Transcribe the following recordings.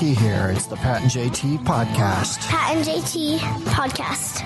Hey, here. It's the Pat and JT podcast. Pat and JT podcast.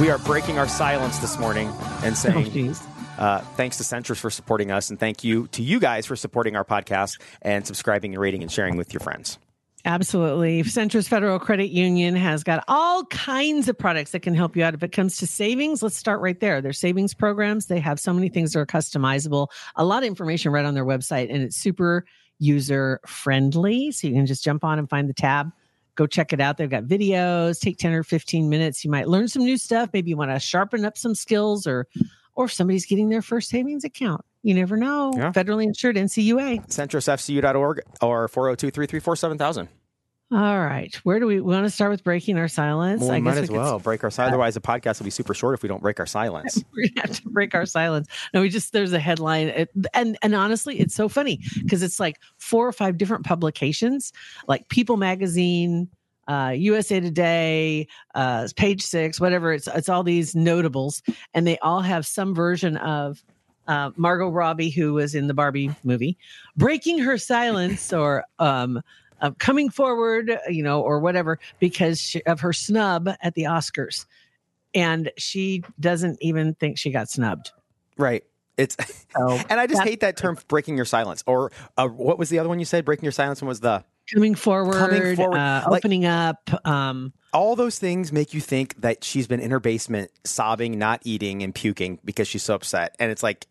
We are breaking our silence this morning and saying uh, thanks to Centris for supporting us, and thank you to you guys for supporting our podcast and subscribing and rating and sharing with your friends. Absolutely. Centris Federal Credit Union has got all kinds of products that can help you out. If it comes to savings, let's start right there. Their savings programs, they have so many things that are customizable, a lot of information right on their website, and it's super user friendly. So you can just jump on and find the tab. Go check it out. They've got videos, take 10 or 15 minutes. You might learn some new stuff. Maybe you want to sharpen up some skills or or if somebody's getting their first savings account. You never know. Yeah. Federally insured NCUA. CentrisFCU.org or 402 334 7000. All right. Where do we, we want to start with breaking our silence? Well, we might as could well break our silence. Otherwise, the podcast will be super short if we don't break our silence. we're gonna have to break our silence. No, we just there's a headline, it, and and honestly, it's so funny because it's like four or five different publications, like People Magazine, uh, USA Today, uh, Page Six, whatever. It's it's all these notables, and they all have some version of. Uh, Margot Robbie, who was in the Barbie movie, breaking her silence or um, uh, coming forward, you know, or whatever, because she, of her snub at the Oscars and she doesn't even think she got snubbed. Right. It's So and I just hate that term breaking your silence. Or uh, what was the other one you said? Breaking your silence was the coming forward, Coming forward, uh, like- opening up. Um, all those things make you think that she's been in her basement sobbing, not eating, and puking because she's so upset. And it's like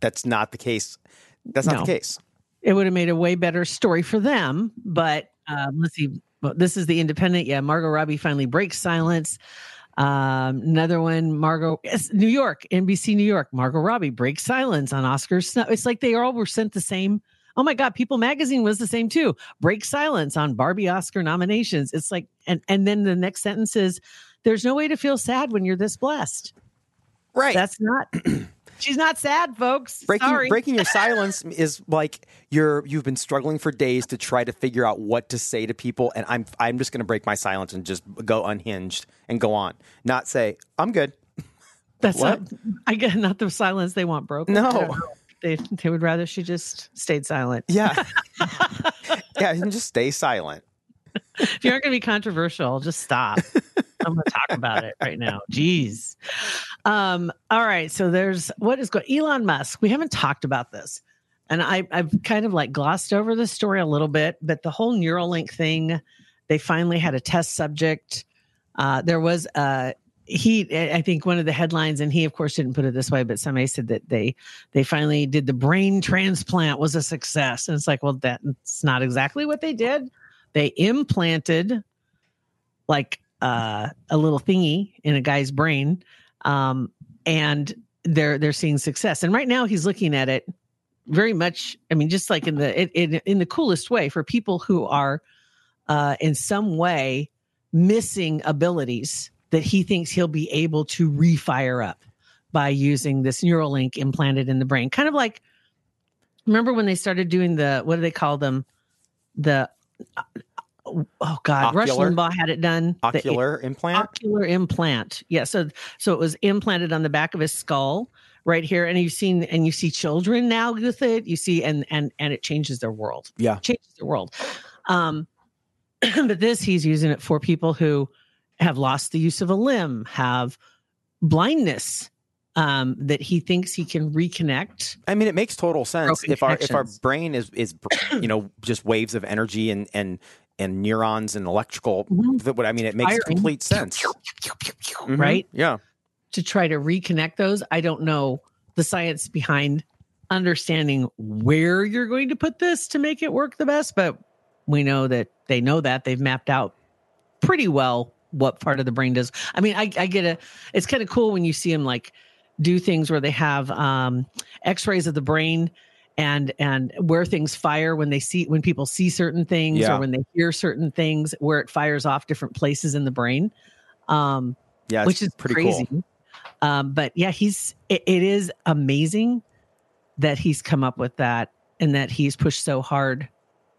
that's not the case. That's not No. the case. It would have made a way better story for them. But um, let's see. Well, this is the Independent. Yeah, Margot Robbie finally breaks silence. Um, another one, Margot, yes, New York, NBC New York. Margot Robbie breaks silence on Oscars. It's like they all were sent the same. Oh my God, People Magazine was the same too. Break silence on Barbie Oscar nominations. It's like, and and then the next sentence is, "There's no way to feel sad when you're this blessed." Right. That's not. she's not sad, folks. breaking Sorry. breaking your silence is like you're you've been struggling for days to try to figure out what to say to people and I'm I'm just going to break my silence and just go unhinged and go on. Not say I'm good. That's What? not, I get not the silence they want broken. No. I don't know. They they would rather she just stayed silent. Yeah. yeah, and just stay silent. If you aren't going to be controversial, just stop. I'm going to talk about it right now. Jeez. Um, all right. So there's what is going Elon Musk. We haven't talked about this. And I, I've kind of like glossed over the story a little bit, but the whole Neuralink thing, they finally had a test subject. Uh, there was a he I think one of the headlines, and he of course didn't put it this way, but somebody said that they they finally did the brain transplant was a success. And it's like, well, that's not exactly what they did. They implanted like uh, a little thingy in a guy's brain, um, and they're they're seeing success. And right now, he's looking at it very much. I mean, just like in the it, in the coolest way for people who are uh, in some way missing abilities that he thinks he'll be able to refire up by using this Neuralink implanted in the brain. Kind of like remember when they started doing the what do they call them? The oh god, Rush Ocular? Limbaugh had it done. The- Ocular implant? ocular implant. Yeah, so so it was implanted on the back of his skull right here, and you've seen and you see children now with it. You see, and and and it changes their world. Yeah. changes their world. Um, but this he's using it for people who have lost the use of a limb, have blindness. Um, that he thinks he can reconnect. I mean, it makes total sense if our if our brain is is you know just waves of energy and and and neurons and electrical. Mhm. What I mean, it makes Firing. complete sense. Mhm. Right? Yeah. to try to reconnect those. I don't know the science behind understanding where you're going to put this to make it work the best, but we know that they know that they've mapped out pretty well what part of the brain does. I mean, I, I get a, it's kind of cool when you see them like do things where they have um, X-rays of the brain and and where things fire when they see when people see certain things Yeah. or when they hear certain things where it fires off different places in the brain. Um Yeah, which is pretty crazy. cool. um but yeah he's it, it is amazing that he's come up with that and that he's pushed so hard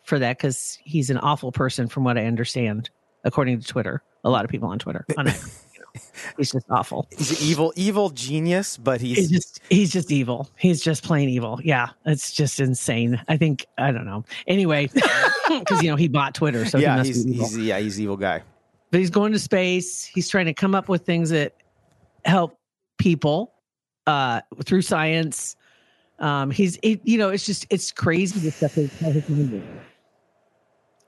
for that because he's an awful person from what i understand according to twitter. A lot of people on twitter. On X, you know, he's just awful. He's an evil, evil genius, but he's he's just he's just evil. He's just plain evil. Yeah it's just insane. I think i don't know. Anyway because you know he bought twitter so he yeah, must he's, be evil. he's yeah, he's evil guy. but he's going to space. He's trying to come up with things that help people uh through science. Um he's it, you know it's just it's crazy the stuff that his mind works.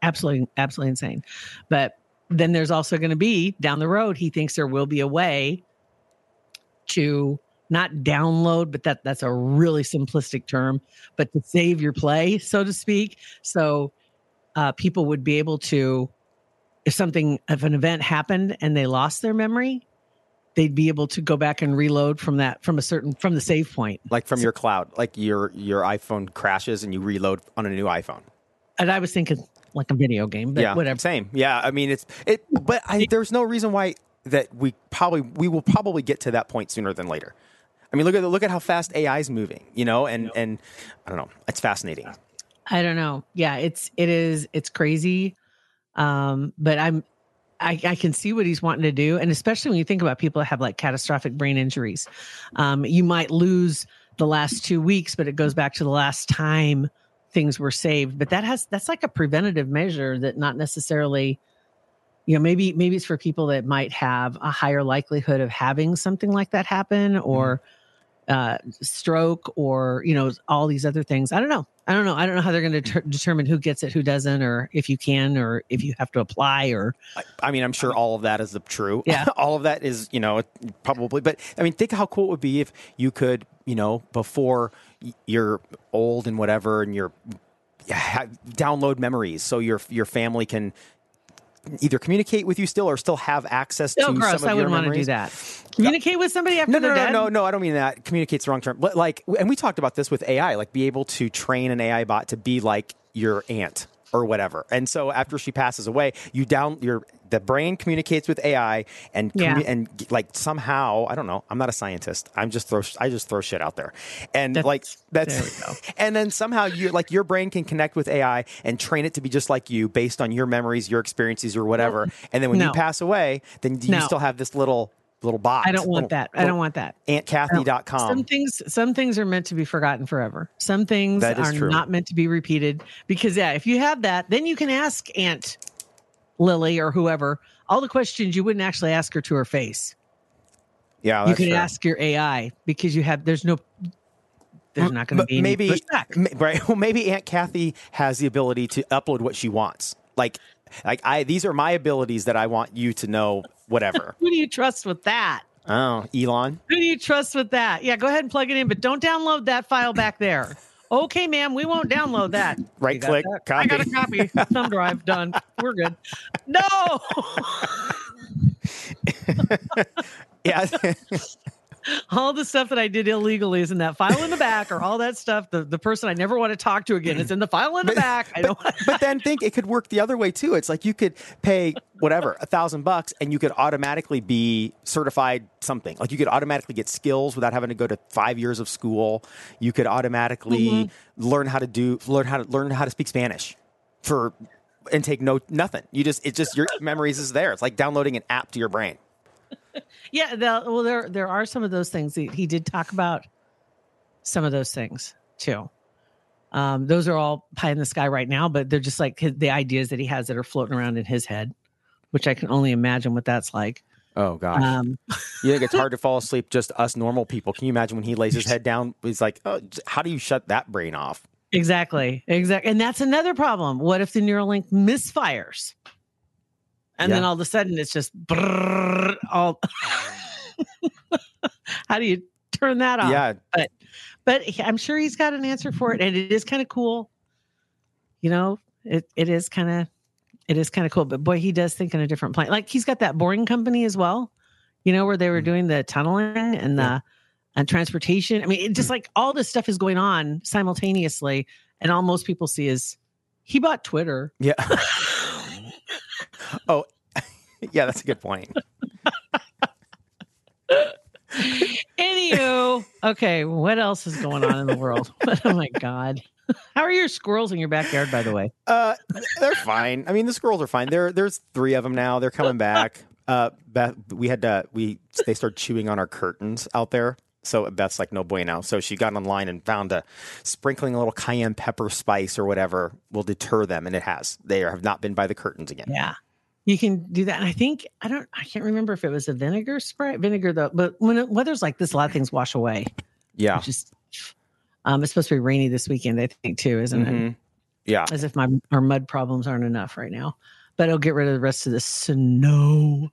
absolutely absolutely insane. But then there's also going to be down the road he thinks there will be a way to not download but that that's a really simplistic term but to save your play so to speak so uh, people would be able to if something if an event happened and they lost their memory they'd be able to go back and reload from that from a certain from the save point Like from your cloud, like your your iPhone crashes and you reload on a new iPhone. and i was thinking like a video game but yeah, whatever Same. Yeah, I mean it's it, but I, there's no reason why that we probably we will probably get to that point sooner than later. I mean, look at look at how fast AI is moving, you know, and and I don't know, it's fascinating. I don't know. Yeah, it's it is it's crazy. Um, but I'm I, I can see what he's wanting to do, and especially when you think about people that have like catastrophic brain injuries, um, you might lose the last two weeks, but it goes back to the last time things were saved. But that has that's like a preventative measure that not necessarily, you know, maybe maybe it's for people that might have a higher likelihood of having something like that happen or uh, stroke or you know all these other things. I don't know. I don't know. I don't know how they're going to deter- determine who gets it, who doesn't, or if you can, or if you have to apply, or I, I mean, I'm sure all of that is the true. Yeah. all of that is, you know, probably. But I mean, think how cool it would be if you could, you know, before you're old and whatever, and you're yeah, download memories so your your family can either communicate with you still or still have access oh, to gross! some of I your wouldn't want to do that. Communicate with somebody after No, no, they're no, dead. no, no. I don't mean that. Communicates the wrong term. But like, and we talked about this with AI, like be able to train an AI bot to be like your aunt or whatever. And so after she passes away, you down your the brain communicates with AI and commu- Yeah. and like somehow I don't know. I'm not a scientist. I'm just throw I just throw shit out there, and That's- like that's and then somehow you like your brain can connect with AI and train it to be just like you based on your memories, your experiences, or whatever. And then when you pass away, then you No. still have this little little box. I don't want little- that. I don't want that. AuntKathy.com. Some things, some things are meant to be forgotten forever. Some things are true. not meant to be repeated. Because yeah, if you have that, then you can ask Aunt Lily or whoever all the questions you wouldn't actually ask her to her face. Yeah, you can true. ask your AI because you have. There's no. There's not going to be any maybe right. Well, maybe Aunt Kathy has the ability to upload what she wants. Like, like I these are my abilities that I want you to know. Whatever. Who do you trust with that? oh, Elon. Who do you trust with that? Yeah, go ahead and plug it in, but don't download that file back there. Okay, ma'am, we won't download that. Right click, that? I got a copy. copy. Thumb drive done. We're good. No. Yeah. all the stuff that I did illegally is in that file in the back, or all that stuff. The the person I never want to talk to again is in the file in the back. I don't. but then think it could work the other way too. It's like you could pay whatever a thousand bucks, and you could automatically be certified something. Like you could automatically get skills without having to go to five years of school. You could automatically Mm-hmm. learn how to do learn how to learn how to speak Spanish for and take no nothing. You just it just your memories is there. It's like downloading an app to your brain. Yeah, the, well, there there are some of those things. He, he did talk about some of those things too. Um, those are all pie in the sky right now, but they're just like his, the ideas that he has that are floating around in his head, which I can only imagine what that's like. Oh gosh. Um, You think it's hard to fall asleep just us normal people? Can you imagine when he lays his head down? He's like, oh, how do you shut that brain off? exactly, exactly, and that's another problem. What if the Neuralink misfires, and then all of a sudden it's just brrrr, all? How do you turn that off? Yeah, but he- I'm sure he's got an answer for it, and it is kind of cool. You know, it it is kind of it is kind of cool. But boy, he does think in a different plane. Like he's got that boring company as well. You know, where they were Mhm. doing the tunneling and the and transportation. I mean, it just like all this stuff is going on simultaneously, and all most people see is he bought Twitter. Yeah. oh, yeah, that's a good point. Anywho, okay, what else is going on in the world? oh my god. How are your squirrels in your backyard, by the way? Uh, they're fine. I mean, the squirrels are fine. There, there's three of them now. They're coming back. Uh, Beth, we had to we they started chewing on our curtains out there. So Beth's like, no bueno. So she got online and found a sprinkling a little cayenne pepper spice or whatever will deter them, and it has. They have not been by the curtains again. Yeah. You can do that. And I think I don't I can't remember if it was a vinegar spray. Vinegar though, but when it, weather's like this, a lot of things wash away. Yeah. Just um it's supposed to be rainy this weekend, I think too, isn't it? Mhm. Yeah. As if my our mud problems aren't enough right now. But it'll get rid of the rest of the snow.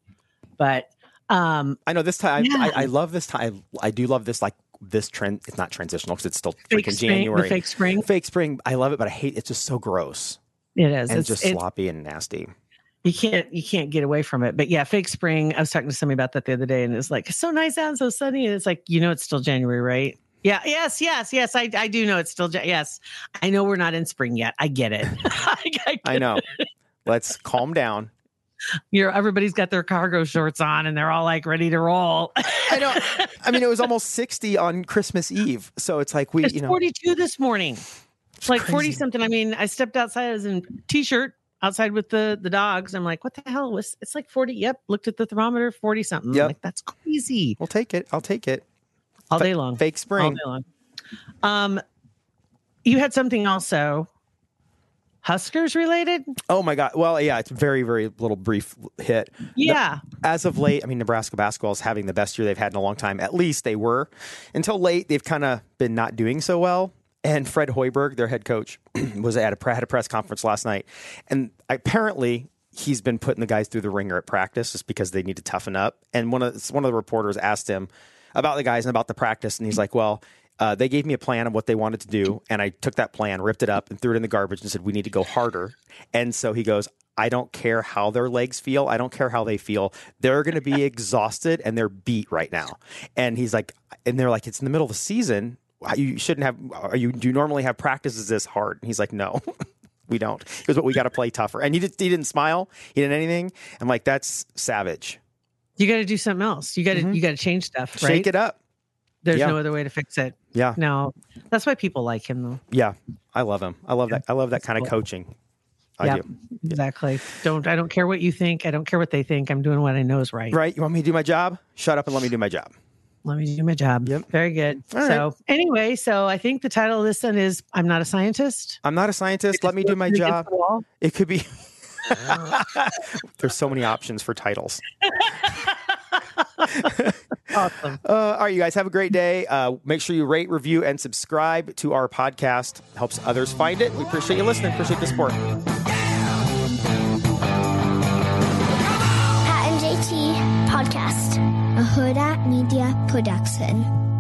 But um I know this time. Yeah. I, I love this time. I do love this like this trend. It's not transitional because it's still fake freaking spring, January. fake spring. Fake spring. I love it, but I hate it's just so gross It is. and It's, just sloppy and nasty. You can't you can't get away from it. But yeah, fake spring. I was talking to somebody about that the other day, and it's like it's so nice out and so sunny. And it's like you know it's still January, right? Yeah. Yes. Yes. Yes. I I do know it's still yes. I know we're not in spring yet. I get it. I, get I know. Let's calm down. You're everybody's got their cargo shorts on and they're all like ready to roll. I know. I mean, it was almost 60 on Christmas Eve. So it's like we, it's you know, 42 this morning. It's like 40 something. I mean, I stepped outside as in t-shirt outside with the the dogs. I'm like, what the hell was it's like 40. Yep. Looked at the thermometer, 40 something. Yep. Like that's crazy. we'll take it. I'll take it. All day long. Fake spring. All day long. Um you had something also Huskers related? Oh my God. Well, yeah, it's very, very little brief hit. Yeah. As of late, I mean, Nebraska basketball is having the best year they've had in a long time. At least they were. Until late, they've kind of been not doing so well. And Fred Hoiberg, their head coach, was at a had a press conference last night, and apparently he's been putting the guys through the ringer at practice just because they need to toughen up. And one of one of the reporters asked him about the guys and about the practice, and he's like, "Well." Uh, they gave me a plan of what they wanted to do, and I took that plan, ripped it up, and threw it in the garbage, and said, "We need to go harder." And so he goes, I don't care how their legs feel. I don't care how they feel. They're going to be exhausted and they're beat right now. And he's like, and they're like, it's in the middle of the season. You shouldn't have. Are you? Do you normally have practices this hard? And he's like, no. We don't. He goes, but we got to play tougher. And he, did, he didn't smile. He didn't anything. I'm like, that's savage. You got to do something else. You got to mm-hmm. you got to change stuff, right? Shake it up. There's Yeah. no other way to fix it. Yeah. No. That's why people like him though. Yeah. I love him. I love that. I love that kind of coaching. I yeah. do. Exactly. Don't I don't care what you think. I don't care what they think. I'm doing what I know is right. Right. You want me to do my job? Shut up and let me do my job. Let me do my job. Yep. Very good. All right. so anyway, so I think the title of this one is I'm not a scientist. I'm not a scientist. Let me do my job. It could be. There's so many options for titles. Awesome. Uh, all right, you guys have a great day. Uh, make sure you rate, review, and subscribe to our podcast. Helps others find it. We appreciate you listening. Appreciate the support. Media Production.